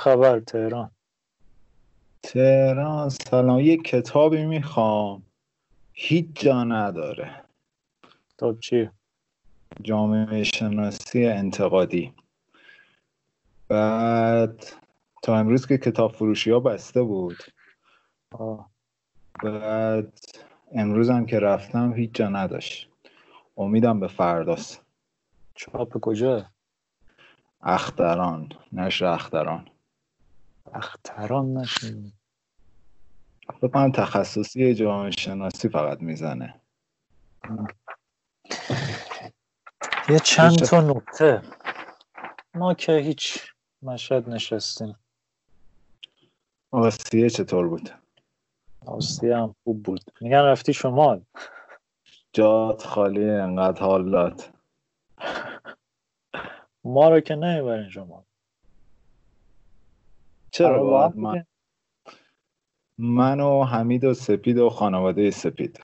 خبر تهران. تهران سلام. یه کتابی می‌خوام. هیچ جا نداره. کتاب چی؟ جامعه شناسی انتقادی. بعد تا امروز که کتاب فروشی ها بسته بود. آه. بعد امروز هم که رفتم هیچ جا نداشت. امیدم به فرداست. چاپ کجا؟ اختران. نشر اختران. اختران نشین فکر کنم تخصصی جامعه شناسی فقط می‌زنه. یه چند تا نکته. ما که هیچ مشهد نشستیم. آسیه چطور بود؟ آسیه هم خوب بود. میگن رفتی شمال. جات خالی انقدر حالات ما رو که نمی‌برین شما چرا باید؟ من. من و حمید و سپید و خانواده سپید.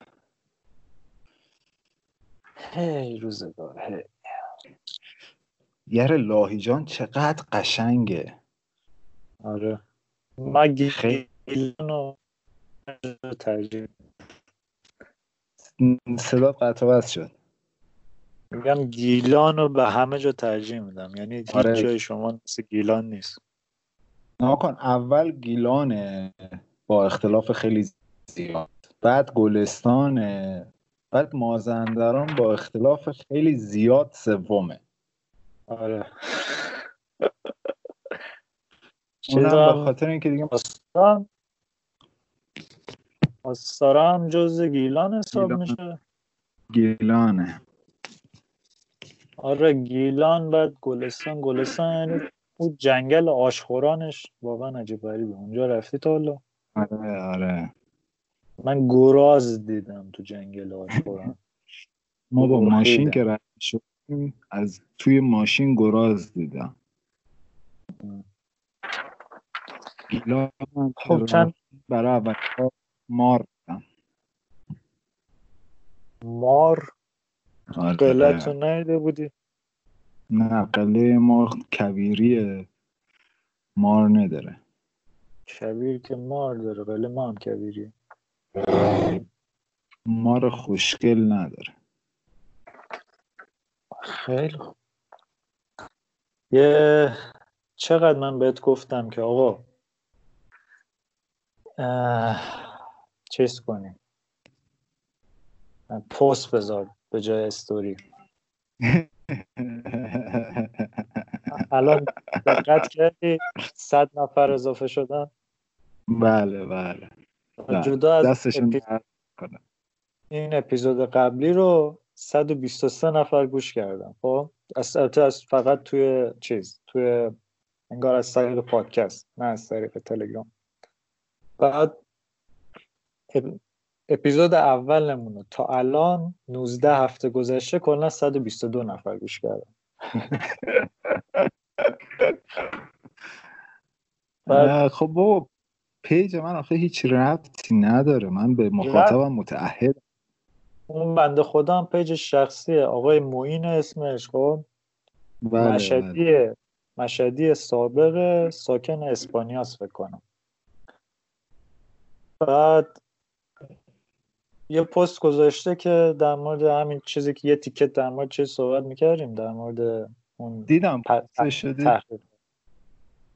هی روزگار هی. یر لاهیجان چقدر قشنگه. آره. من خیلی. گیلان ترجیح صدا قطع وصل شد. میگم گیلان رو به همه جا ترجیح میدم. یعنی هیچ آره. جای شما مثل گیلان نیست. نکن اول گیلانه با اختلاف خیلی زیاد. بعد گلستانه بعد مازندران با اختلاف خیلی زیاد سومه. آره. چیزا به خاطر اینکه دیگه آستان؟ آستارا هم جز گیلان حساب گیلان. میشه. گیلانه. آره گیلان بعد گلستان. گلستان یعنی اون جنگل آشخورانش. واقعا عجیب غریبه. اونجا رفتی تا حالا. آره آره. من گراز دیدم تو جنگل آشخوران. ما با. ماشین که رد شدیم از توی ماشین گراز دیدم. خب چند؟ برای اول مار دیدم. مار؟ آره. قلت رو نیده بودی؟ نه قله ما کبیریه مار نداره. کبیر که مار داره قله ما هم کبیری مار خوشگل نداره. خیلی خوب. یه چقدر من بهت گفتم که آقا چیز کنیم. پست بذار به جای استوری. الان دقت کردی؟ صد نفر اضافه شدن؟ بله بله. بله. جدا از دستشون اپی-. این اپیزود قبلی رو 123 نفر گوش کردن خب از از فقط توی چیز توی انگار از طریق پادکست نه از طریق تلگرام. بعد اپیزود اولمون رو تا الان 19 هفته گذشته کلا 122 نفر گوش کردن. خب بابا پیج من آخه هیچ ربطی نداره. من به مخاطبم متعهد اون بنده خدا هم پیج شخصیه. آقای معین اسمش خب؟ بله بله. مشهدی مشهدی سابق ساکن اسپانیاس فکر کنم. بعد یه پست گذاشته که در مورد همین چیزی که یه تیکت در مورد چیز صحبت می‌کردیم در مورد اون دیدم پست تحقیق.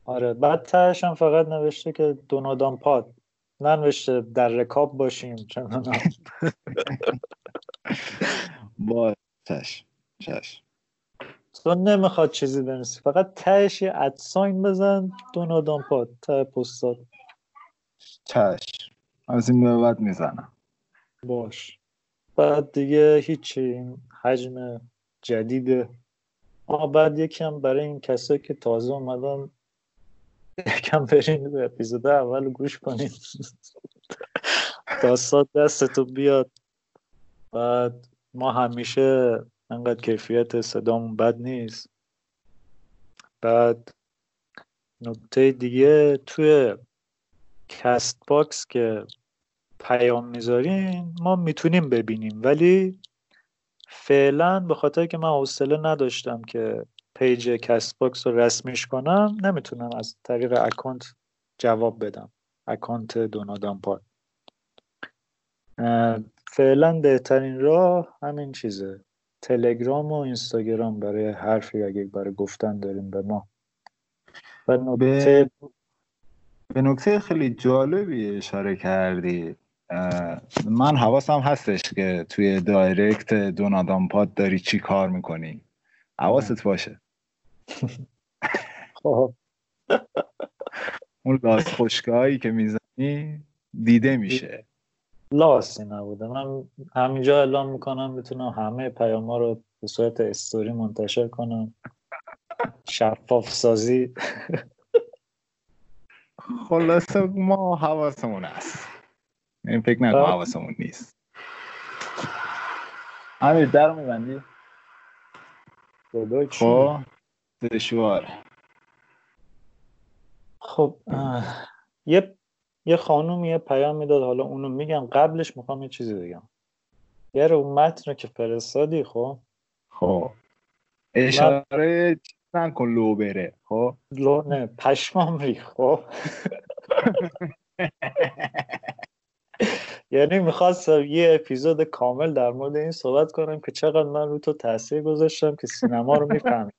آره بعد تهش هم فقط نوشته که دونادان پاد. ننوشته در رکاب باشیم چندان با چشم چشم تو نمی‌خواد چیزی بنویسی فقط تهش یه ادساین بزن دونادان پاد ته پستات. چشم از این بعد می‌زنم. باش. بعد دیگه هیچی حجم جدیده آه بعد یکم برای این کسایی که تازه اومدن یکم برین به اپیزود اول گوش کنین. داستان دستتو بیاد. بعد ما همیشه انقدر کیفیت صدامون بد نیست. بعد نکته دیگه توی Castbox که پیام می‌ذارین ما می‌تونیم ببینیم. ولی فعلا به خاطر که من حوصله نداشتم که page Castbox رو رسمیش کنم نمی‌تونم از طریق account جواب بدم. account دونادان پاد فعلا بهترین راه همین چیزه. تلگرام و اینستاگرام برای حرفی اگه برای گفتن داریم به ما. و نکته به نکته خیلی جالبی اشاره کردی. من حواسم هستش که توی direct دونادان پاد داری چی کار می‌کنی. حواست باشه. خب. اون لاس خوشگاهی که می‌زنی دیده میشه. لاسی نبوده. من همینجا اعلام می‌کنم می‌تونم همه پیام ها رو به صورت استوری منتشر کنم. شفاف سازی خلاصه ما حواسمون هست. این فکر نکنم. حواسمون نیست. امیر در میبندی؟ خب دشوار. خب یه یه خانوم یه پیام می‌داد حالا اونو میگم قبلش می‌خوام یه چیزی بگم. یه رو متن رو که فرستادی خب؟ خب. اشاره کن لو بره خب؟ لو نه پشمام ریخ خب؟ یعنی می‌خواستم یه اپیزود کامل در مورد این صحبت کنم که چقدر من رو تو تاثیر گذاشتم که سینما رو می‌فهمی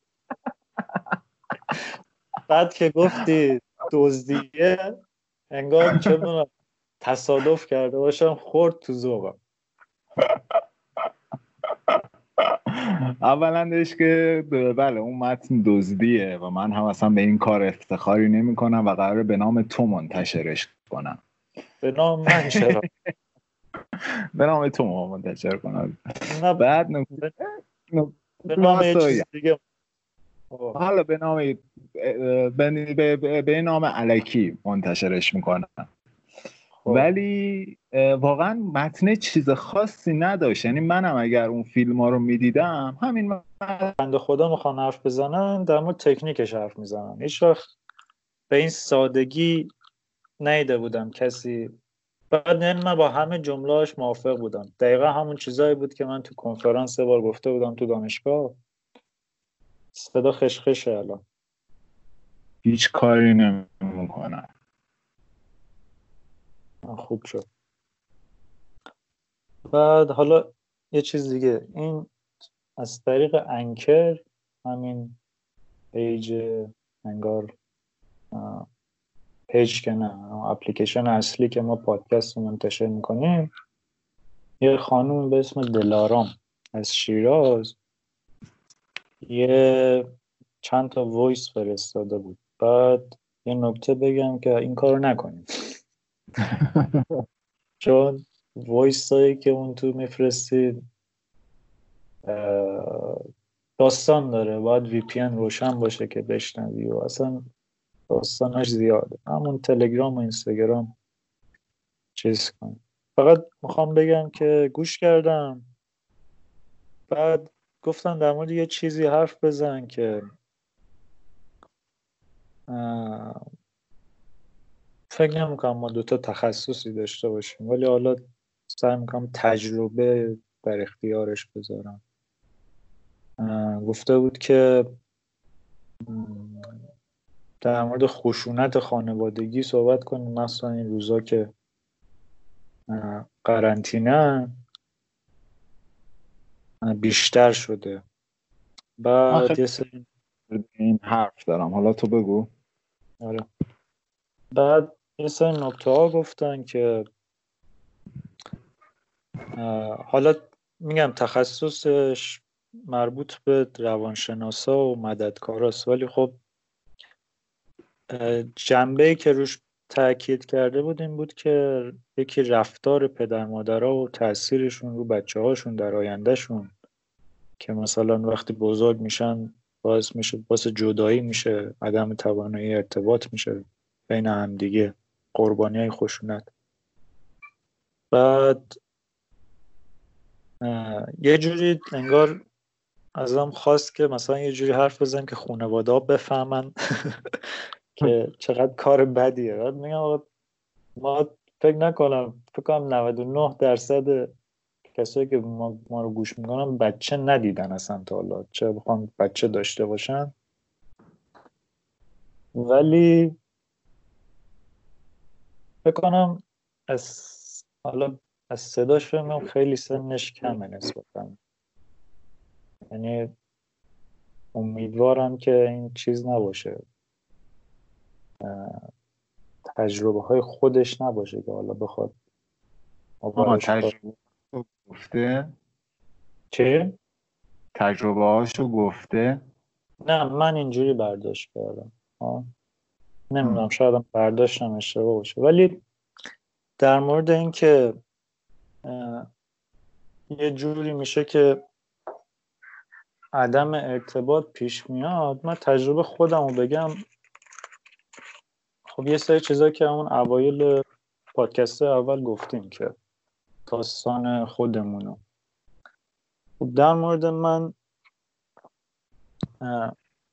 بعد که گفتی دزدیه انگار چه تصادف کرده باشم خورد تو ذوقم. اولندش که بله اون متن دزدیه و من هم اصلا به این کار افتخاری نمی کنم و قرار به نام تو منتشرش کنم. به نام من چرا؟ به نام تو منتشر کنم. بعد به نام دیگه. حالا به نام به نام علکی منتشرش می‌کنم. خب. ولی واقعا متن چیز خاصی نداشت. یعنی منم اگر اون فیلم ها رو می‌دیدم همین بنده خدا می‌خوان حرف بزنن در مورد تکنیکش حرف می‌زنن هیچ وقت به این سادگی نیده بودم کسی بعد یعنی من با همه جملهاش موافق بودم. دقیقا همون چیزایی بود که من تو کنفرانس بار گفته بودم تو دانشگاه. صدا خشخشه الان. هیچ کاری نمی‌کنم. خوب شد. بعد حالا یه چیز دیگه. این از طریق انکر همین page انگار page که نه اپلیکیشن اصلی که ما پادکست رو منتشر می‌کنیم یه خانوم به اسم دلارام از شیراز یه چند تا voice فرستاده بود. بعد یه نکته بگم که این کارو نکنیم. چون voice هایی که اون تو میفرستید داستان داره. باید وی پی روشن باشه که بشنوی و اصلا داستانش زیاده. همون تلگرام و اینستاگرام چیز کن فقط می‌خوام بگم که گوش کردم. بعد گفتن در مورد یه چیزی حرف بزن که فکر نمی‌کنم ما دوتا تخصصی داشته باشیم. ولی حالا سعی می‌کنم تجربه در اختیارش بذارم. گفته بود که در مورد خشونت خانوادگی صحبت کنیم. مثلا این روزا که قرنطینه بیشتر شده. بعد این حرف دارم. حالا تو بگو. آره. بعد یه سری نکته ها گفتن که حالا میگم تخصصش مربوط به روانشناسا و مددکاراست. ولی خب جنبه که روش تاکید کرده بود این بود که یکی رفتار پدر مادرها و تاثیرشون رو بچه هاشون در آیندهشون که مثلا وقتی بزرگ میشن باعث میشه باعث جدایی میشه عدم توانایی ارتباط میشه بین همدیگه قربانی های خشونت. بعد یه جوری انگار ازم خواست که مثلا یه جوری حرف بزنم که خانواده ها بفهمن. که چقدر کار بدیه. بعد میگم ما فکر نکنم فکر کنم 99 درصد کسایی که ما, ما رو گوش می‌کنن بچه ندیدن اصلا تا حالا. چه بخوام بچه داشته باشن. ولی فکر کنم از حالا از صداش فهمم خیلی سنش کمه نسبتا. یعنی امیدوارم که این چیز نباشه. تجربه های خودش نباشه که حالا بخواد تجربه گفته؟ چه؟ تجربه هاشو گفته؟ نه من اینجوری برداشت کردم. نمی‌دونم شاید برداشتم اشتباه باشه. ولی در مورد اینکه یه جوری میشه که عدم ارتباط پیش میاد من تجربه خودم رو بگم. خب یه سری چیزایی که همون اوایل پادکست اول گفتیم که داستان خودمونو. خب در مورد من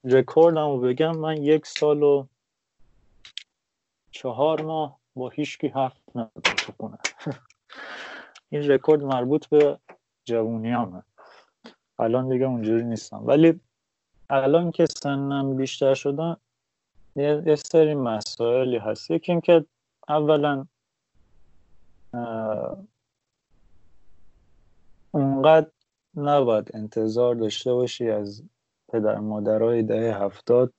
رکوردم رو بگم. من یک سال و چهار ماه با هیچکی حرف ندارم این رکورد مربوط به جوونیامه. الان دیگه اونجوری نیستم. ولی الان که سنم بیشتر شدن یه سری مسائلی هست. یکی اینکه اولا اونقدر نباید انتظار داشته باشی از پدر مادرای دهه هفتاد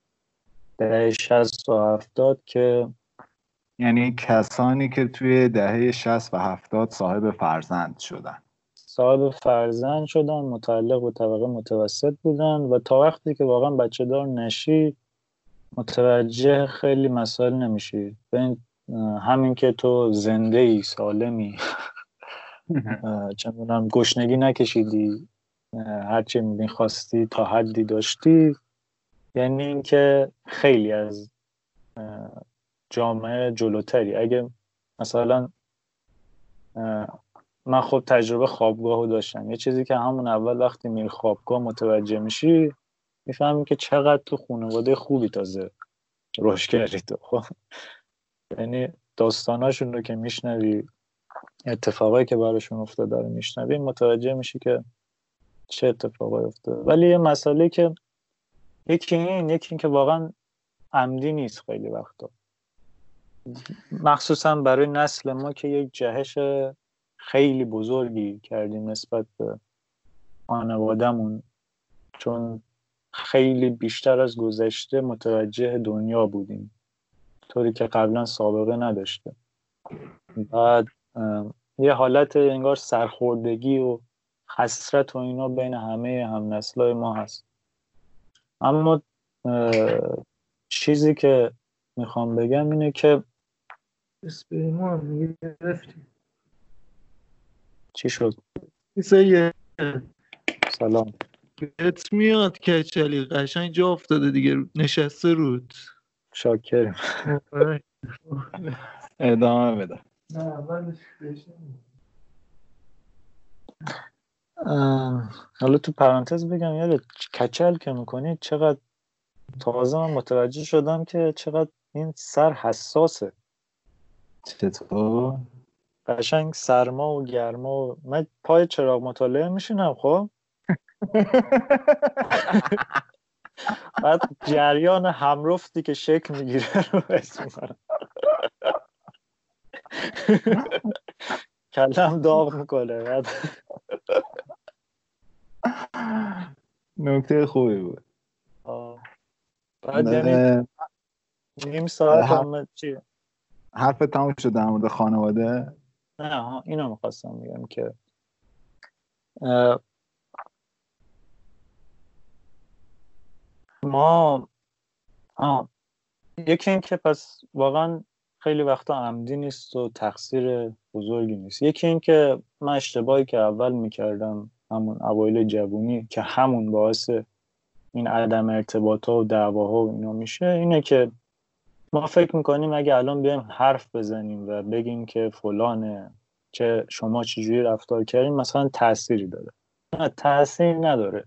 دهه شست و هفتاد که یعنی کسانی که توی دهه شست و هفتاد صاحب فرزند شدن. صاحب فرزند شدن متعلق به طبقه متوسط بودن و تا وقتی که واقعا بچه دار نشی متوجه خیلی مسائل نمیشی. همین که تو زنده ای سالمی چندونم گشنگی نکشیدی هرچی می‌خواستی تا حدی داشتی یعنی اینکه خیلی از جامعه جلوتری. اگه مثلا من خب تجربه خوابگاه رو داشتم. یه چیزی که همون اول وقتی میری خوابگاه متوجه میشی می‌فهمی که چقدر تو خانواده خوبی تازه رشد کردی تو خب؟ یعنی داستاناشون رو که میشنوی اتفاقایی که براشون افتاده رو میشنوی متوجه میشی که چه اتفاقایی افتاده. ولی یه مسئله که یکی این یکی این که واقعا عمدی نیست خیلی وقتا. مخصوصا برای نسل ما که یک جهش خیلی بزرگی کردیم نسبت به خانوادهمون. چون خیلی بیشتر از گذشته متوجه دنیا بودیم. طوری که قبلا سابقه نداشته بعد یه حالت انگار سرخوردگی و حسرت و اینا بین همه هم نسلای ما هست. اما چیزی که می‌خوام بگم اینه که ما چی شد؟ سلام. بهت میاد کچلی قشنگ جا افتاده دیگه. نشسته رود. شاکرم ادامه بده. حالا تو پرانتز بگم یاد کچل که می‌کنی چقدر تازه من متوجه شدم که چقدر این سر حساسه. چطور؟ قشنگ سرما و گرما و من پای چراغ مطالعه میشینم خب؟ بعد جریان همرفتی که شکل می‌گیره رو اسم می‌کنم کلم داغ می‌کنه بعد. نکته خوبی بود. بعد یعنی نیم ساعت هم چی؟ حرف تموم شد در مورد خانواده؟ نه اینو می‌خواستم بگم که ما آه. یکی این که پس واقعا خیلی وقتا عمدی نیست و تقصیر بزرگی نیست. یکی این که من اشتباهی که اول می‌کردم همون اوایل جوونی که همون باعث این عدم ارتباط ها و دعواها و اینا میشه اینه که ما فکر می‌کنیم اگه الان بیایم حرف بزنیم و بگیم که فلانه چه شما چجوری رفتار کردیم مثلا تأثیری داره. نه تاثیر نداره.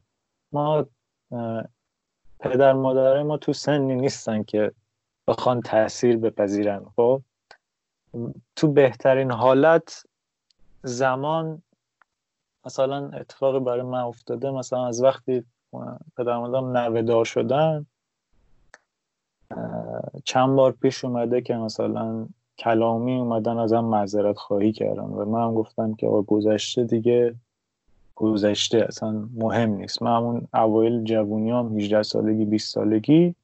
ما پدر مادر ما تو سنی نیستن که بخوان تاثیر بپذیرن. خب تو بهترین حالت زمان مثلا اتفاقی برای من افتاده مثلا از وقتی پدر مادرم نوهدار شدن چند بار پیش اومده که مثلا کلامی اومدن ازم معذرت خواهی کردن و من هم گفتم که گذشته دیگه گذشته اصلا مهم نیست. من همون اوایل جوونی هم 18 سالگی 20 سالگی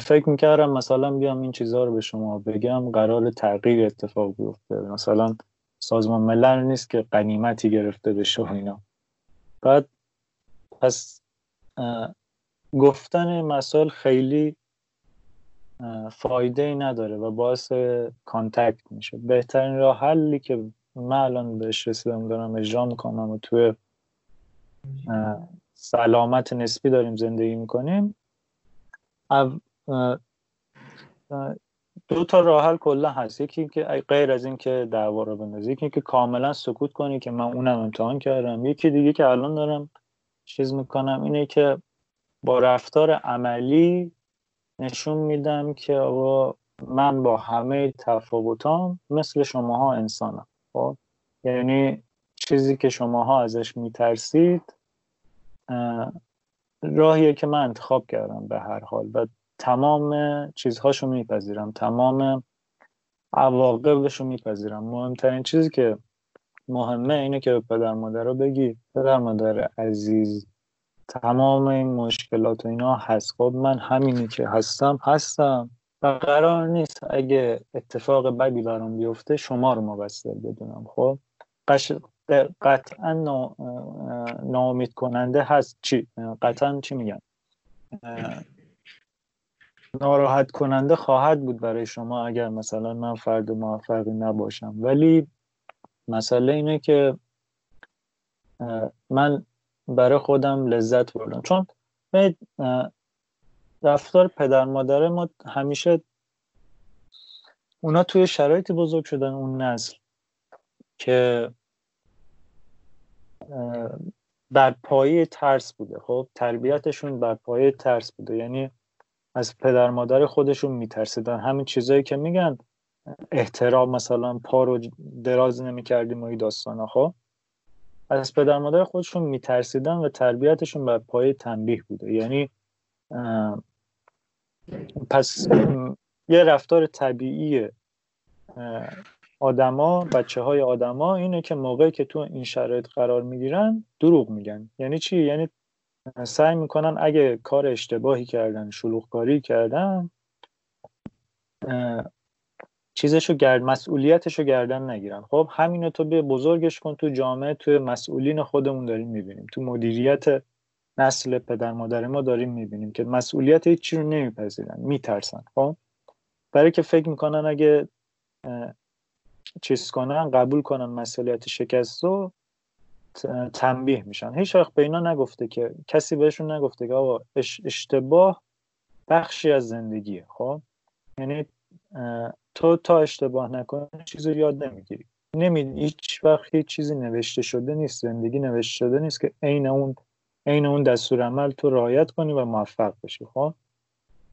فکر می‌کردم مثلا بیام این چیزها رو به شما بگم قرار تغییر اتفاق بیفته. مثلا سازمان ملل نیست که قنیمتی گرفته بشه و اینا. بعد پس گفتن مسائل خیلی فایده ای نداره و باعث کانتکت میشه. بهترین راه حلی که من الان بهش رسیدم دارم اجرا می‌کنم و توی سلامت نسبی داریم زندگی می‌کنیم. دو تا راه حل کلا هست. یکی که غیر از این که دعوا رو بندازی یکی که کاملا سکوت کنی که من اونم امتحان کردم. یکی دیگه که الان دارم چیز می‌کنم اینه که با رفتار عملی نشون میدم که آقا من با همه تفاوتام مثل شماها انسانم. خب یعنی چیزی که شماها ازش میترسید راهیه که من انتخاب کردم به هر حال و تمام چیزهاشو میپذیرم تمام عواقبشو میپذیرم. مهمترین چیزی که مهمه اینه که به پدر مادر رو بگی پدر مادر عزیز تمام این مشکلات و اینا هست. خب من همینی که هستم هستم. و قرار نیست اگه اتفاق بدی برام بیفته شما رو مقصر بدونم خب؟ قطعا ناامید کننده هست. چی؟ قطعا چی میگم ناراحت کننده خواهد بود برای شما اگر مثلا من فرد موفقی نباشم. ولی مسئله اینه که من برای خودم لذت بردم. چون رفتار پدر مادر ما همیشه اونا توی شرایطی بزرگ شدن اون نسل که بر پایه ترس بوده. خب تربیتشون بر پایه ترس بوده. یعنی از پدر مادر خودشون میترسیدن. همین چیزایی که میگن احترام مثلا پا رو دراز نمی‌کردیم و این داستان خب از پدر مادر خودشون میترسیدن و تربیتشون بر پای تنبیه بوده. یعنی پس یه رفتار طبیعی آدما بچه های آدما اینه که موقعی که تو این شرایط قرار می‌گیرن دروغ میگن. یعنی چی؟ یعنی سعی می‌کنن اگه کار اشتباهی کردن شلوغ کاری کردن چیزشو گرد مسئولیتشو گردن نگیرن. خب همینو تو به بزرگش کن تو جامعه تو مسئولین خودمون داریم می‌بینیم. تو مدیریت نسل پدر مادر ما داریم می‌بینیم که مسئولیت هیچی رو نمیپذیرن میترسن. خب؟ برای که فکر می‌کنن اگه چیز کنن قبول کنن مسئولیت شکست رو تنبیه میشن. هیچ وقت به اینا نگفته که کسی بهشون نگفته که آقا اشتباه بخشی از زندگیه. خب؟ یعنی تو تا اشتباه نکنی چیزی یاد نمی‌گیری. نمی هیچ وقت هیچ چیزی نوشته شده نیست زندگی نوشته شده نیست که عین اون عین اون دستور عمل تو رعایت کنی و موفق بشی خب؟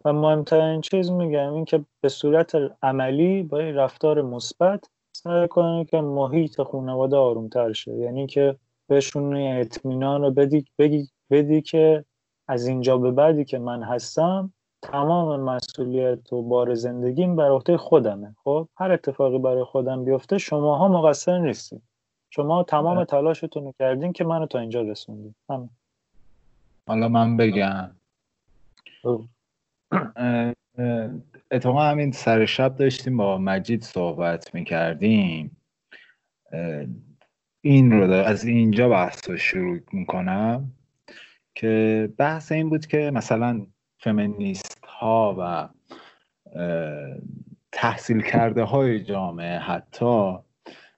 و مهمترین چیز میگم این که به صورت عملی با رفتار مثبت سعی کنی که محیط خانواده آرومتر شه. یعنی که بهشون اطمینان رو بدی بگی بدی که از اینجا به بعدی که من هستم تمام مسئولیت و بار زندگیم بر عهده خودمه خب؟ هر اتفاقی برای خودم بیفته شماها مقصر نیستید. شما تمام. تلاشتون رو کردین که منو تا اینجا رسوندید حالا من بگم. اتفاقا همین سر شب داشتیم با مجید صحبت می‌کردیم. این رو از اینجا بحث رو شروع می‌کنم که بحث این بود که مثلا فمینیست ها و تحصیل کرده های جامعه حتی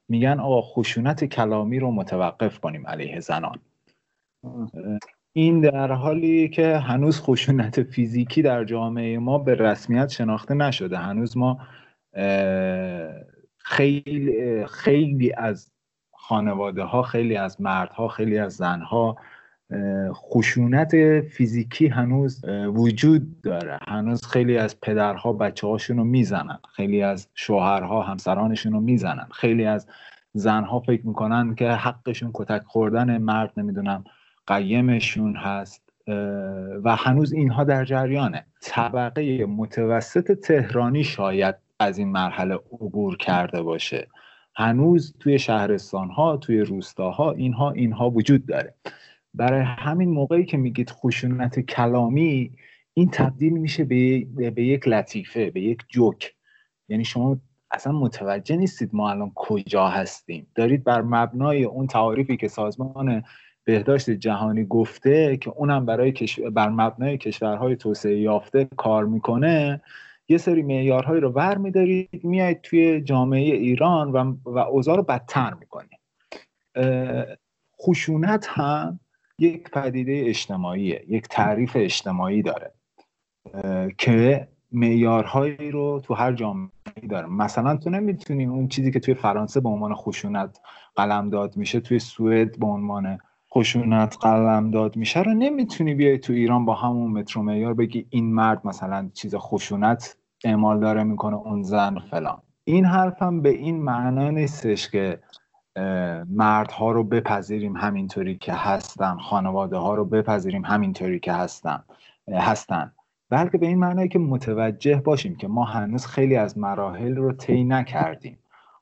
میگن آقا خشونت کلامی رو متوقف کنیم علیه زنان. این در حالی که هنوز خشونت فیزیکی در جامعه ما به رسمیت شناخته نشده. هنوز ما خیلی خیلی از خانواده ها خیلی از مردها خیلی از زنها خشونت فیزیکی هنوز وجود داره. هنوز خیلی از پدرها بچه هاشون رو می‌زنن. خیلی از شوهرها همسرانشون رو می‌زنن. خیلی از زنها فکر می‌کنن که حقشون کتک خوردن مرد نمی‌دونم قیمشون هست و هنوز اینها در جریانه. طبقه متوسط تهرانی شاید از این مرحله عبور کرده باشه. هنوز توی شهرستان ها توی روستاها اینها اینها وجود داره. برای همین موقعی که میگید خشونت کلامی این تبدیل میشه به, به یک لطیفه به یک جوک. یعنی شما اصلا متوجه نیستید ما الان کجا هستیم. دارید بر مبنای اون تعاریفی که سازمان بهداشت جهانی گفته که اونم برای بر مبنای کشورهای توسعه یافته کار می‌کنه. یه سری معیارهایی رو ور میدارید میایید توی جامعه ایران و, و اوضاع رو بدتر می‌کنید. خشونت هم یک پدیده اجتماعیه یک تعریف اجتماعی داره که معیارهایی رو تو هر جامعه داره. مثلا تو نمی‌تونی اون چیزی که توی فرانسه به عنوان خشونت قلمداد میشه توی سوئد به عنوان خشونت قلمداد میشه رو نمی‌تونی بیای تو ایران با همون مترو معیار بگی این مرد مثلا چیز خشونت اعمال داره می‌کنه اون زن فلان. این حرفم به این معنا نیستش که مردها رو بپذیریم همینطوری که هستن خانواده ها رو بپذیریم همینطوری که هستن هستن. بلکه به این معنی که متوجه باشیم که ما هنوز خیلی از مراحل رو طی نکردیم.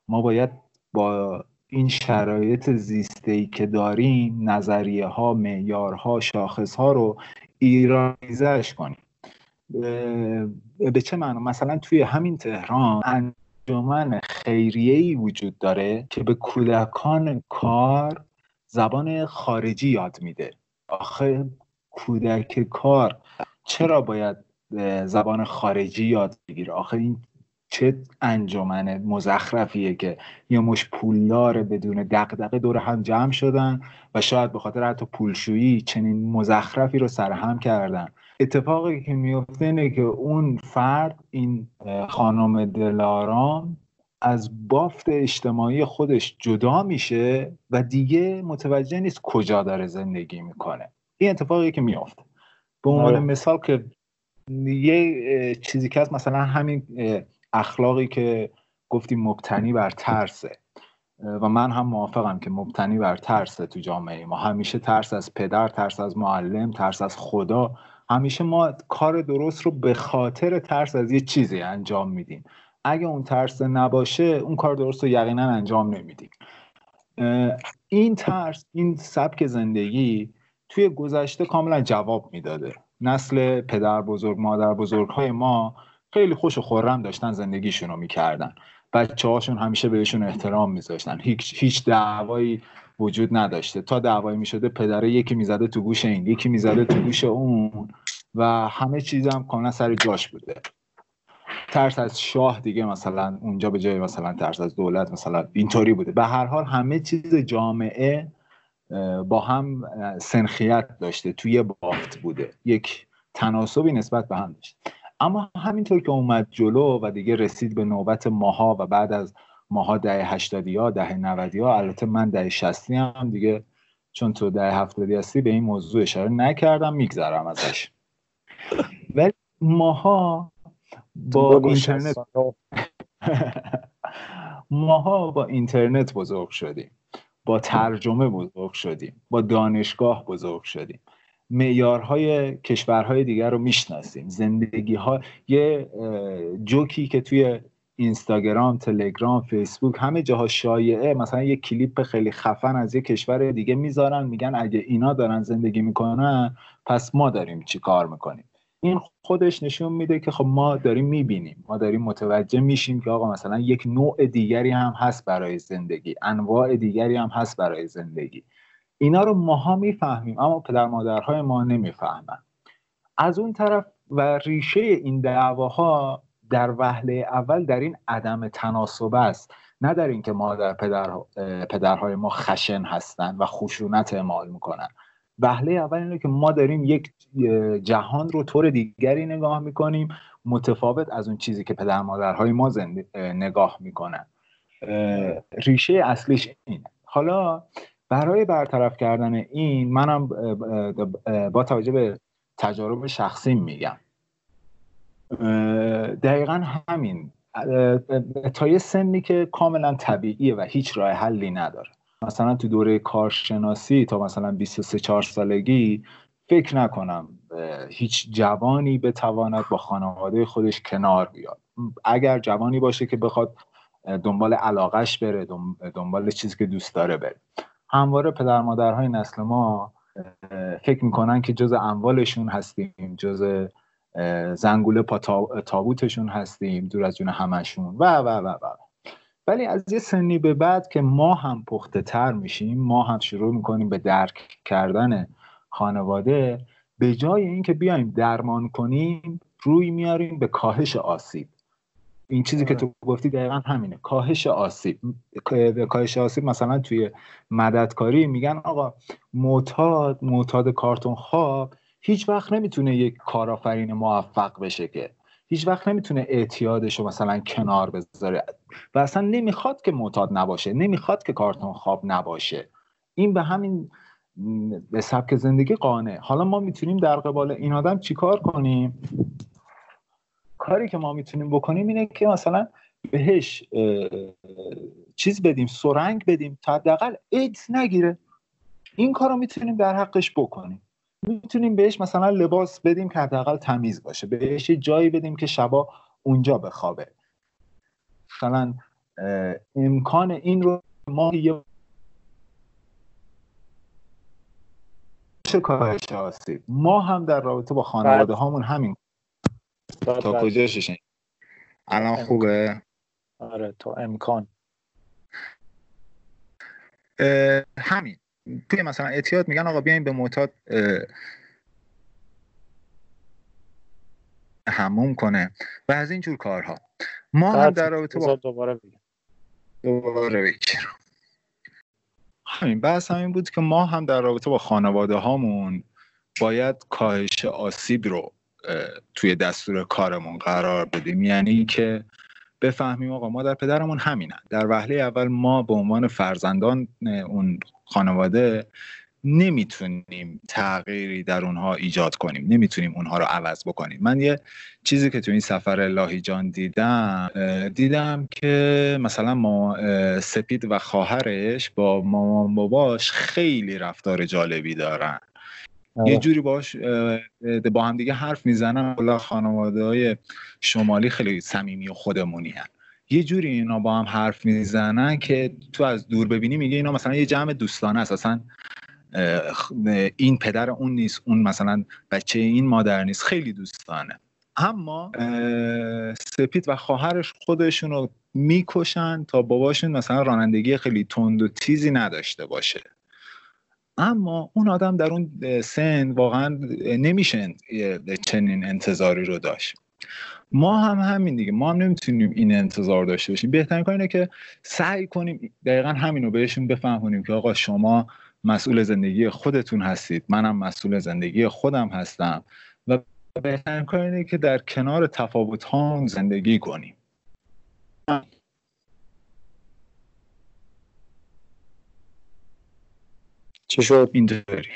ما باید با این شرایط زیسته ای که داریم نظریه ها معیارها شاخص ها رو ایرانیزش کنیم. به چه معنی؟ مثلا توی همین تهران انجمن خیریه ای وجود داره که به کودکان کار زبان خارجی یاد میده. آخه کودک کار چرا باید زبان خارجی یاد بگیره؟ آخه این چه انجمن مزخرفیه که یه مش پولدار بدون دقدقه دور هم جمع شدن و شاید به خاطر حتی پولشویی چنین مزخرفی رو سرهم کردن. اتفاقی که میفته اینه که اون فرد این خانم دلارام از بافت اجتماعی خودش جدا میشه و دیگه متوجه نیست کجا داره زندگی می‌کنه. این اتفاقی که میفته. به عنوان آره. مثال که یه چیزی که هست مثلا همین اخلاقی که گفتیم مبتنی بر ترسه. و من هم موافقم که مبتنی بر ترسه تو جامعه ما. همیشه ترس از پدر ترس از معلم ترس از خدا. همیشه ما کار درست رو به خاطر ترس از یه چیزی انجام میدیم. اگه اون ترس نباشه اون کار درست رو یقینا انجام نمیدیم. این ترس این سبک زندگی توی گذشته کاملا جواب می‌داده. نسل پدر بزرگ مادر بزرگ های ما خیلی خوش و خورم داشتن زندگیشون رو می‌کردن. بچه هاشون همیشه بهشون احترام میذاشتن. هیچ, هیچ دعوایی وجود نداشته. تا دعوایی می‌شده پدره یکی می‌زده تو گوش این یکی می‌زده تو گوش اون و همه چیزم کاملا سر جاش بوده. ترس از شاه دیگه مثلا اونجا به جای مثلا ترس از دولت مثلا اینطوری بوده. به هر حال همه چیز جامعه با هم سنخیت داشته. توی بافت بوده. یک تناسبی نسبت به هم داشته. اما همینطور که اومد جلو و دیگه رسید به نوبت ماها و بعد از ماها ده هشتادی ها ده نودی ها البته من ده شستی هم دیگه چون تو ده هفتادی هستی به این موضوع اشاره نکردم میگذرم ازش. ولی ماها با اینترنت ماها با اینترنت بزرگ شدیم با ترجمه بزرگ شدیم با دانشگاه بزرگ شدیم. معیارهای کشورهای دیگر رو می‌شناسیم. زندگی ها یه جوکی که توی اینستاگرام تلگرام فیسبوک همه جاها شایعه. مثلا یه کلیپ خیلی خفن از یه کشور دیگه می‌ذارن میگن اگه اینا دارن زندگی می‌کنن پس ما داریم چی کار می‌کنیم. این خودش نشون میده که خب ما داریم می‌بینیم. ما داریم متوجه میشیم که آقا مثلا یک نوع دیگری هم هست برای زندگی. انواع دیگری هم هست برای زندگی. اینا رو ماها می‌فهمیم اما پدر مادرهای ما نمی‌فهمن. از اون طرف و ریشه این دعواها در وهله اول در این عدم تناسب است. نه در اینکه مادر پدر پدرهای ما خشن هستند و خشونت اعمال می‌کنن. وهله اول اینه که ما داریم یک جهان رو طور دیگری نگاه می‌کنیم متفاوت از اون چیزی که پدر مادرهای ما نگاه می‌کنن. ریشه اصلیش اینه. حالا برای برطرف کردن این منم با توجه به تجارب شخصی میگم. دقیقا همین. تا یه سنی که کاملا طبیعیه و هیچ راه حلی نداره. مثلا تو دوره کارشناسی تا مثلا 23 4 سالگی فکر نکنم هیچ جوانی بتواند با خانواده خودش کنار بیاد. اگر جوانی باشه که بخواد دنبال علاقش بره دنبال چیزی که دوست داره بره. همواره پدر مادرهای نسل ما فکر می‌کنن که جز اموالشون هستیم جز زنگوله پا تابوتشون هستیم دور از جون همشون و و و و. ولی از یه سنی به بعد که ما هم پخته تر میشیم ما هم شروع می‌کنیم به درک کردن خانواده به جای اینکه بیایم درمان کنیم روی میاریم به کاهش آسیب. این چیزی که آره. تو گفتی دقیقا همینه. کاهش آسیب. کاهش آسیب مثلا توی مددکاری میگن آقا معتاد معتاد کارتون خواب هیچ وقت نمی‌تونه یک کارآفرین موفق بشه که. هیچ وقت نمی‌تونه اعتیادش رو مثلا کنار بذاره. و اصلا نمی‌خواد که معتاد نباشه. نمی‌خواد که کارتون خواب نباشه. این به همین به سبک زندگی قانه حالا ما می‌تونیم در قبال این آدم چیکار کنیم؟ کاری که ما می‌تونیم بکنیم اینه که مثلا بهش چیز بدیم سرنگ بدیم تا حداقل ایدز نگیره. این کار می‌تونیم در حقش بکنیم. می‌تونیم بهش مثلا لباس بدیم که حداقل تمیز باشه. بهش جایی بدیم که شبا اونجا بخوابه. مثلا امکان این رو ما یه کاهش آسیب ما هم در رابطه با خانواده هامون همین تا کجا ششن الان خوبه؟ آره تا امکان. همین. توی مثلا اعتیاد میگن آقا بیاین به معتاد هموم کنه. و از اینجور کارها. ما هم در رابطه با دوباره بگم. دوباره همین. بحث همین بود که ما هم در رابطه با خانواده هامون باید کاهش آسیب رو توی دستور کارمون قرار بدیم. یعنی که بفهمیم آقا ما در پدرمون همینن. در وهله اول ما به عنوان فرزندان اون خانواده نمی‌تونیم تغییری در اونها ایجاد کنیم. نمی‌تونیم اونها رو عوض بکنیم. من یه چیزی که تو این سفر لاهیجان دیدم دیدم که مثلا ما سپید و خواهرش با مامان باباش خیلی رفتار جالبی دارن. یه آره. جوری باش با هم دیگه حرف می‌زنن حالا خانواده های شمالی خیلی صمیمی و خودمونی هن. یه جوری اینا با هم حرف می‌زنن که تو از دور ببینی میگه اینا مثلا یه جمع دوستانه است اصلا این پدر اون نیست اون مثلا بچه این مادر نیست خیلی دوستانه اما سپید و خواهرش خودشون رو می‌کشن تا باباشون مثلا رانندگی خیلی تند و تیزی نداشته باشه اما اون آدم در اون سن واقعا نمیشه چنین انتظاری رو داشت. ما هم همین دیگه. ما هم نمی‌تونیم این انتظار داشته باشیم. بهترین کار اینه که سعی کنیم دقیقا همین رو بهشون بفهمونیم که آقا شما مسئول زندگی خودتون هستید. منم مسئول زندگی خودم هستم. و بهترین کار اینه که در کنار تفاوت ها زندگی کنیم. چی شد؟ اینطوری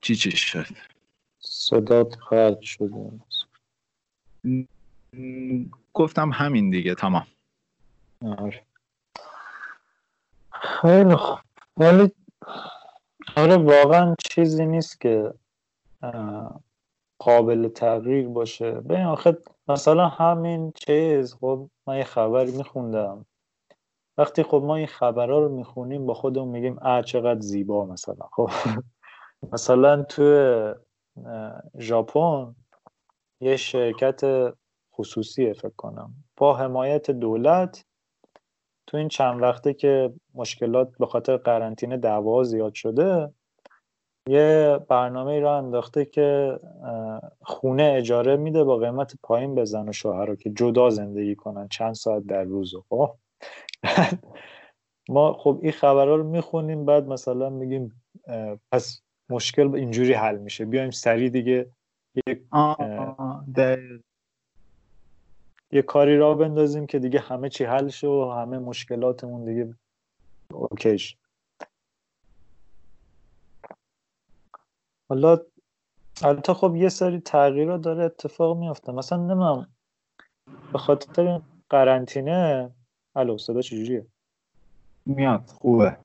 چی چی شد؟ صدات خرد شده. گفتم همین دیگه تمام. آره. خیلی خوب. ولی آره واقعا چیزی نیست که قابل تغییر باشه. ببین آخه مثلا همین چیز خب من یه خبری میخوندم. وقتی خب ما این خبرها رو می‌خونیم با خودمون میگیم اه چقدر زیبا مثلا. خب مثلا تو ژاپن یه شرکت خصوصی فکر کنم. با حمایت دولت تو این چند وقته که مشکلات به خاطر قرنطینه دعوا زیاد شده یه برنامه را انداخته که خونه اجاره میده با قیمت پایین به زن و شوهر رو که جدا زندگی کنن چند ساعت در روز خب ما خب این خبرها رو می‌خونیم بعد مثلا میگیم پس مشکل اینجوری حل میشه. بیایم سریع دیگه. یک یه کاری را بندازیم که دیگه همه چی حل شه و همه مشکلاتمون دیگه اوکیش حالا البته خب یه سری تغییرات داره اتفاق میافته. مثلا نمیم به خاطر قرنطینه الو صدا چجوریه؟ میاد خوبه.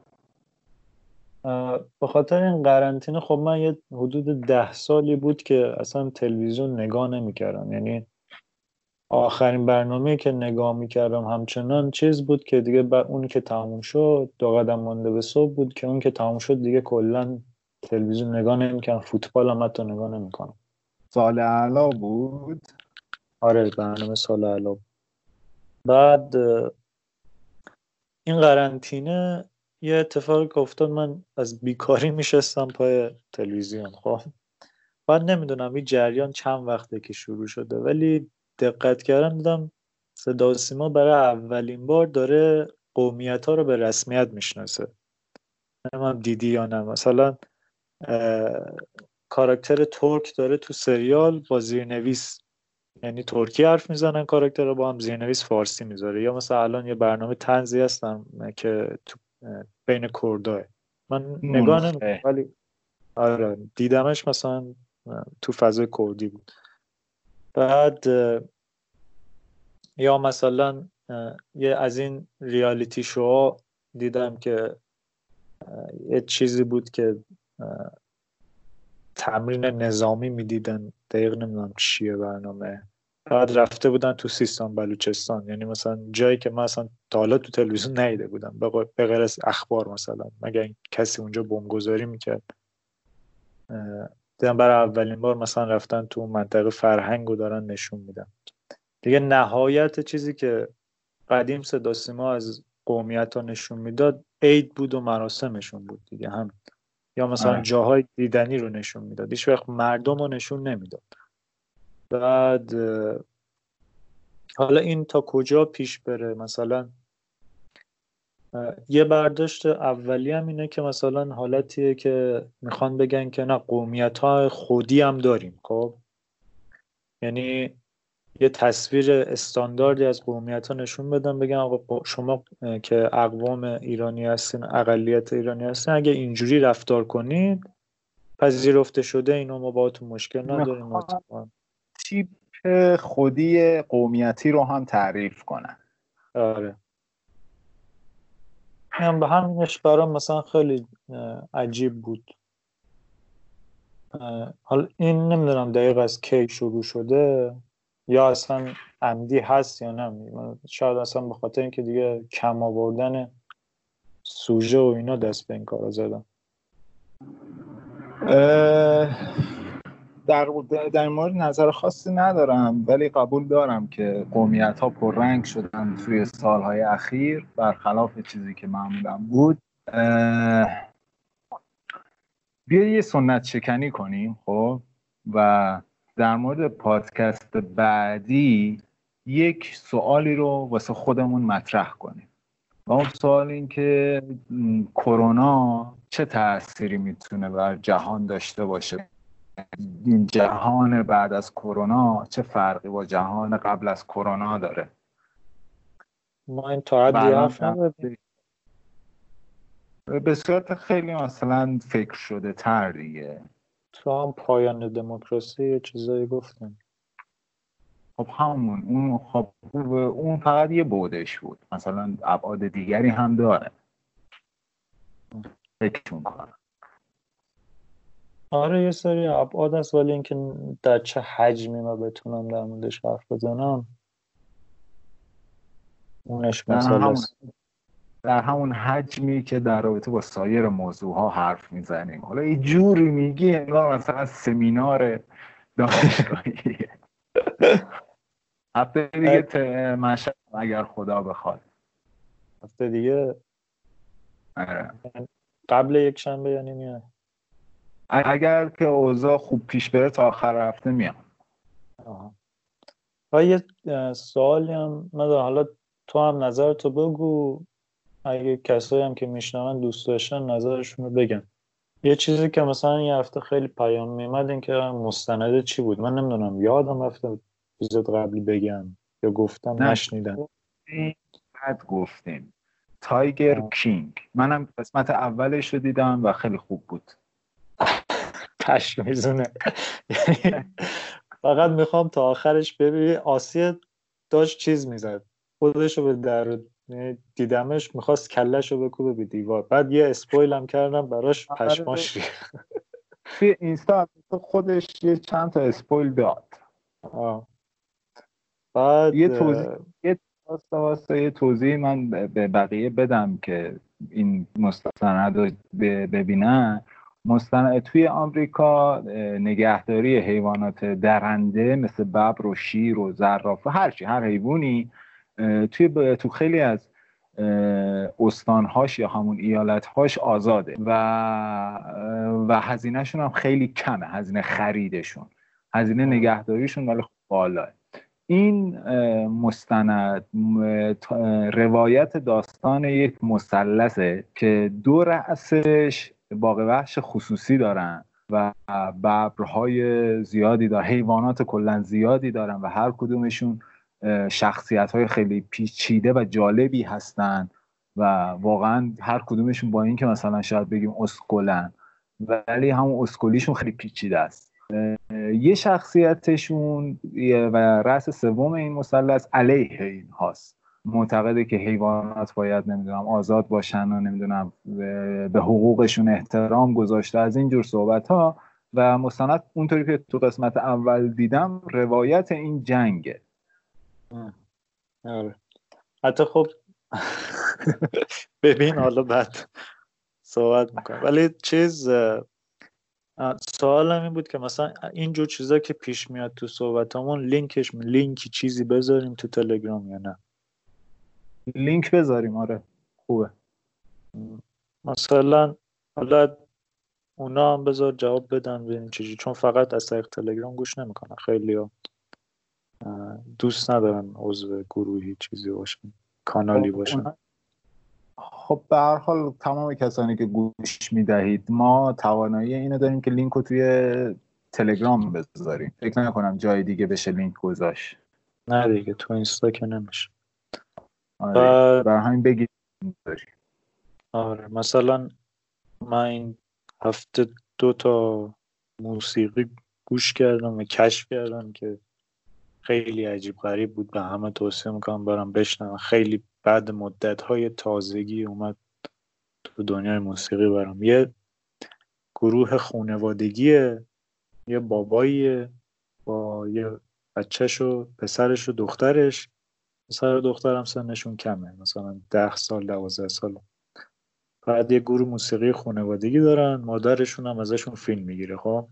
به خاطر این قرنطینه خب من یه حدود ده سالی بود که اصلا تلویزیون نگاه نمی‌کردم. یعنی آخرین برنامه که نگاه می‌کردم همچنان چیز بود که دیگه اون که تموم شد دو قدم مانده به صبح بود که اون که تموم شد دیگه کلا تلویزیون نگاه نمی‌کنم فوتبال هم حتی نگاه نمی‌کنم. سال علا بود؟ آره برنامه سال علا بعد این قرنطینه یه اتفاقی که افتاد من از بیکاری میشستم پای تلویزیون. خب بعد نمی‌دونم این جریان چند وقته که شروع شده ولی دقت کردم دیدم صدا سیما برای اولین بار داره قومیت ها رو به رسمیت می‌شناسه. من دیدی یا نه. مثلا کاراکتر ترک داره تو سریال با زیرنویس یعنی ترکی حرف می‌زنن کاراکتر رو با هم زیرنویس فارسی می‌ذاره. یا مثلا الان یه برنامه تنزی هستم که تو بین کرداه من نگاه نمی‌کنم ولی آره دیدمش مثلا تو فضای کردی بود. بعد یا مثلا یه از این ریالیتی شو دیدم که یه چیزی بود که تمرین نظامی می‌دیدن. دقیق نمی‌دونم چیه برنامه. بعد رفته بودن تو سیستان بلوچستان. یعنی مثلا جایی که من اصلا تا حالا تو تلویزیون ندیده بودم. به غیر از اخبار مثلا. مگر کسی اونجا بمبگذاری می‌کرد؟ دیدم برای اولین بار مثلا رفتن تو منطقه فرهنگ رو دارن نشون میدن. دیگه نهایت چیزی که قدیم صدا از قومیت ها نشون می‌داد عید بود و مراسمشون بود دیگه. هم یا مثلا آه. جاهای دیدنی رو نشون می‌داد. هیچ وقت مردم رو نشون نمی‌داد. بعد حالا این تا کجا پیش بره؟ مثلا یه برداشت اولی هم اینه که مثلا حالتیه که می‌خوان بگن که نه قومیت ها خودی هم داریم خب؟ یعنی یه تصویر استانداردی از قومیت ها نشون بدن بگن آقا شما که اقوام ایرانی هستین اقلیت ایرانی هستین اگه اینجوری رفتار کنید پذیرفته شده اینو ما باهاتون مشکل نداریم تیپ خودی قومیتی رو هم تعریف کنن. آره. هم به همینش برام مثلا خیلی عجیب بود. حالا این نمی‌دونم دقیق از کی شروع شده. یا اصلا عمدی هست یا نه؟ شاید اصلا به خاطر اینکه دیگه کم آوردن سوژه و اینا دست به این کارا زدن در, در مورد نظر خاصی ندارم ولی قبول دارم که قومیت ها پررنگ شدن توی سالهای اخیر برخلاف چیزی که معمولا بود. بیا یه سنت شکنی کنیم خب؟ و در مورد پادکست بعدی یک سوالی رو واسه خودمون مطرح کنیم. و اون سوال این که کرونا چه تأثیری می‌تونه بر جهان داشته باشه؟ این جهان بعد از کرونا چه فرقی با جهان قبل از کرونا داره؟ ما این تا به صورت خیلی مثلا فکر شده تر دیگه. تو هم پایان دموکراسی یه چیزایی گفتن. خب همون اون خب اون فقط یه بودش بود. مثلا ابعاد دیگری هم داره. فکر می‌کنم آره یه سری ابعاد هست ولی اینکه در چه حجمی ما بتونم در موردش حرف بزنم اونش مثلا در همون حجمی که در رابطه با سایر موضوع ها حرف می‌زنیم. حالا یه جوری میگی انگار مثلا سمینار دانشگاهی هفته دیگه مشهد اگر خدا بخواد. هفته دیگه؟ آره. قبل یک شنبه یعنی میاد. اگر که اوضاع خوب پیش بره تا آخر هفته میام. و یه سوالی هم ندارم حالا تو هم نظر تو بگو. اگه کسایی هم که میشنون دوست داشتن نظرشون رو بگن. یه چیزی که مثلا یه هفته خیلی پیام میمد این که مستنده چی بود؟ من نمی‌دونم یادم رفته اپیزود قبلی بگم یا گفتم نشنیدم. بعد گفتیم. تایگر کینگ منم قسمت اولش رو دیدم و خیلی خوب بود. خشم میزونه فقط می‌خوام تا آخرش ببینی. آسیه داشت چیز می‌زد. خودش رو به در دیدمش می‌خواست کلش رو بکوبه به دیوار. بعد یه اسپویل هم کردم براش آره، پشماش ریخت. توی اینستا خودش یه چند تا اسپویل داد. آه. بعد یه توضیح یه واسه واسه یه توضیح من به بقیه بدم که این مستند رو ببینن. مستند توی آمریکا نگهداری حیوانات درنده مثل ببر و شیر و زراف و هرچی هر حیوانی توی تو خیلی از استانهاش یا همون ایالتهاش آزاده و و هزینهشون هم خیلی کمه هزینه خریدشون هزینه نگهداریشون ولی خب بالاه این مستند روایت داستان یک مثلثه که دو رأسش باغ وحش خصوصی دارن و ببرهای زیادی دارن حیوانات کلا زیادی دارن و هر کدومشون شخصیت های خیلی پیچیده و جالبی هستن و واقعا هر کدومشون با اینکه مثلا شاید بگیم اسکلن ولی همون اسکلیشون خیلی پیچیده است. یه شخصیتشون و رأس سوم این مثلث علیه این هاست. معتقده که حیوانات باید نمی‌دونم آزاد باشن و نمی‌دونم به حقوقشون احترام گذاشته. از اینجور صحبت ها و مستند اونطوری که تو قسمت اول دیدم روایت این جنگه. آره. حتی خب ببین حالا بعد صحبت می‌کنم. ولی چیز سوالم این بود که مثلا اینجور چیزا که پیش میاد تو صحبتامون لینکش لینکی چیزی بذاریم تو تلگرام یا نه؟ لینک بذاریم آره. خوبه. مثلا حالا اونا هم بذار جواب بدن ببینیم چیزی چون فقط از طریق تلگرام گوش نمی‌کنن خیلی ها دوست ندارن عضو گروهی چیزی باشن کانالی خب، باشن. خب به هر حال تمام کسانی که گوش می‌دهید ما توانایی اینو داریم که لینک رو توی تلگرام بذاریم. فکر نکنم جای دیگه بشه لینک گذاشت. نه دیگه تو اینستا که نمیشه. آره برای همین بگید. آره مثلا من این هفته دو تا موسیقی گوش کردم و کشف کردم که خیلی عجیب غریب بود. به همه توصیه می‌کنم برم بشنم خیلی بعد مدت های تازگی اومد تو دنیای موسیقی برام. یه گروه خونوادگیه یه باباییه با یه بچهش و پسرش و دخترش. پسر و دخترم سنشون کمه. مثلا ده سال دوازده سال. بعد یه گروه موسیقی خانوادگی دارن. مادرشون هم ازشون فیلم می‌گیره خب.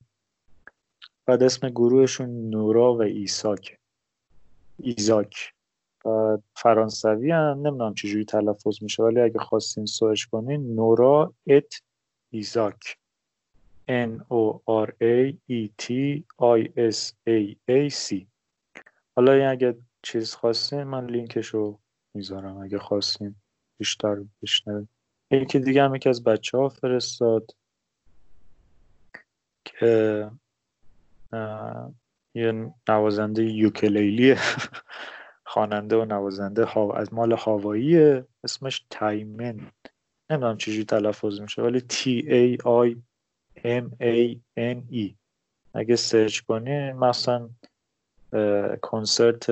بعد اسم گروهشون نورا و ایساک ایزاک فرانسوی هم نمی‌دونم چجوری تلفظ میشه ولی اگه خواستین search کنین نورا ات ایزاک. N O R A E T I S A A C. حالا اگه چیز خواستین من لینکش رو می‌ذارم. اگه خواستین بیشتر بشنوید یکی دیگه هم یکی از بچه ها فرستاد. که یه نوازنده یوکلیلی خواننده و نوازنده ها... از مال هاوایی اسمش تایمن. نمی‌دونم چجوری تلفظ میشه ولی T A I M A N E. اگه سرچ کنی مثلا کنسرت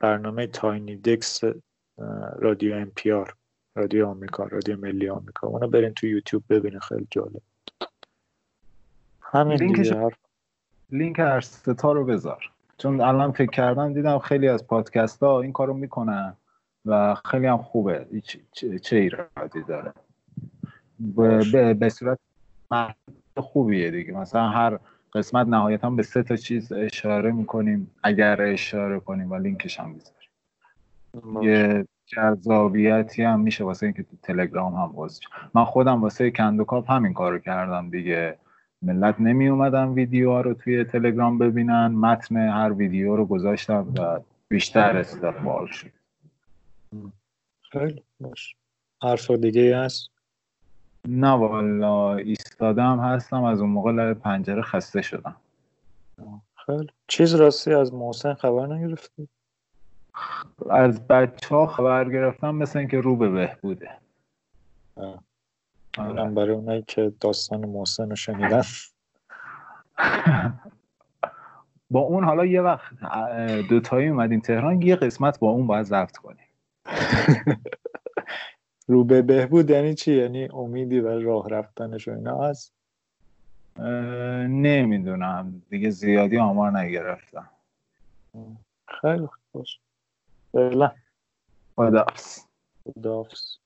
برنامه Tiny Desk رادیو NPR رادیو آمریکا رادیو ملی آمریکا. اونو برین تو یوتیوب ببینه خیلی جالب. همین دیگه حرف لینک هر سه تا رو بذار. چون الان فکر کردم دیدم خیلی از پادکست ها این کارو می‌کنن و خیلی هم خوبه. چه, چه ایرادی داره. به, به صورت خوبیه دیگه. مثلا هر قسمت نهایتا به سه تا چیز اشاره می‌کنیم. اگر اشاره کنیم و لینکش هم بذاریم. یه جذابیتی هم میشه واسه اینکه تو تلگرام هم باز من خودم واسه کندوکاپ همین کارو کردم دیگه. ملت نمی اومدن ویدیو رو توی تلگرام ببینن. متن هر ویدیو رو گذاشتم و بیشتر استقبال شد. خیلی باش. حرف دیگه هست؟ نه والا ایستادم هستم. از اون موقع لب پنجره خسته شدم. خیلی. چیز راستی از محسن خبر نگرفتی؟ از بچه ها خبر گرفتم مثل اینکه رو به بهبوده. آره. برای اونایی که داستان محسن رو شنیدن. با اون حالا یه وقت دوتایی اومدیم تهران یه قسمت با اون باید ضبط کنیم. رو به بهبود یعنی چی؟ یعنی امیدی و راه رفتنش و اینا هست نمی‌دونم. دیگه زیادی آمار نگرفتم. خیلی خوش. فعلا. خداحافظ خداحافظ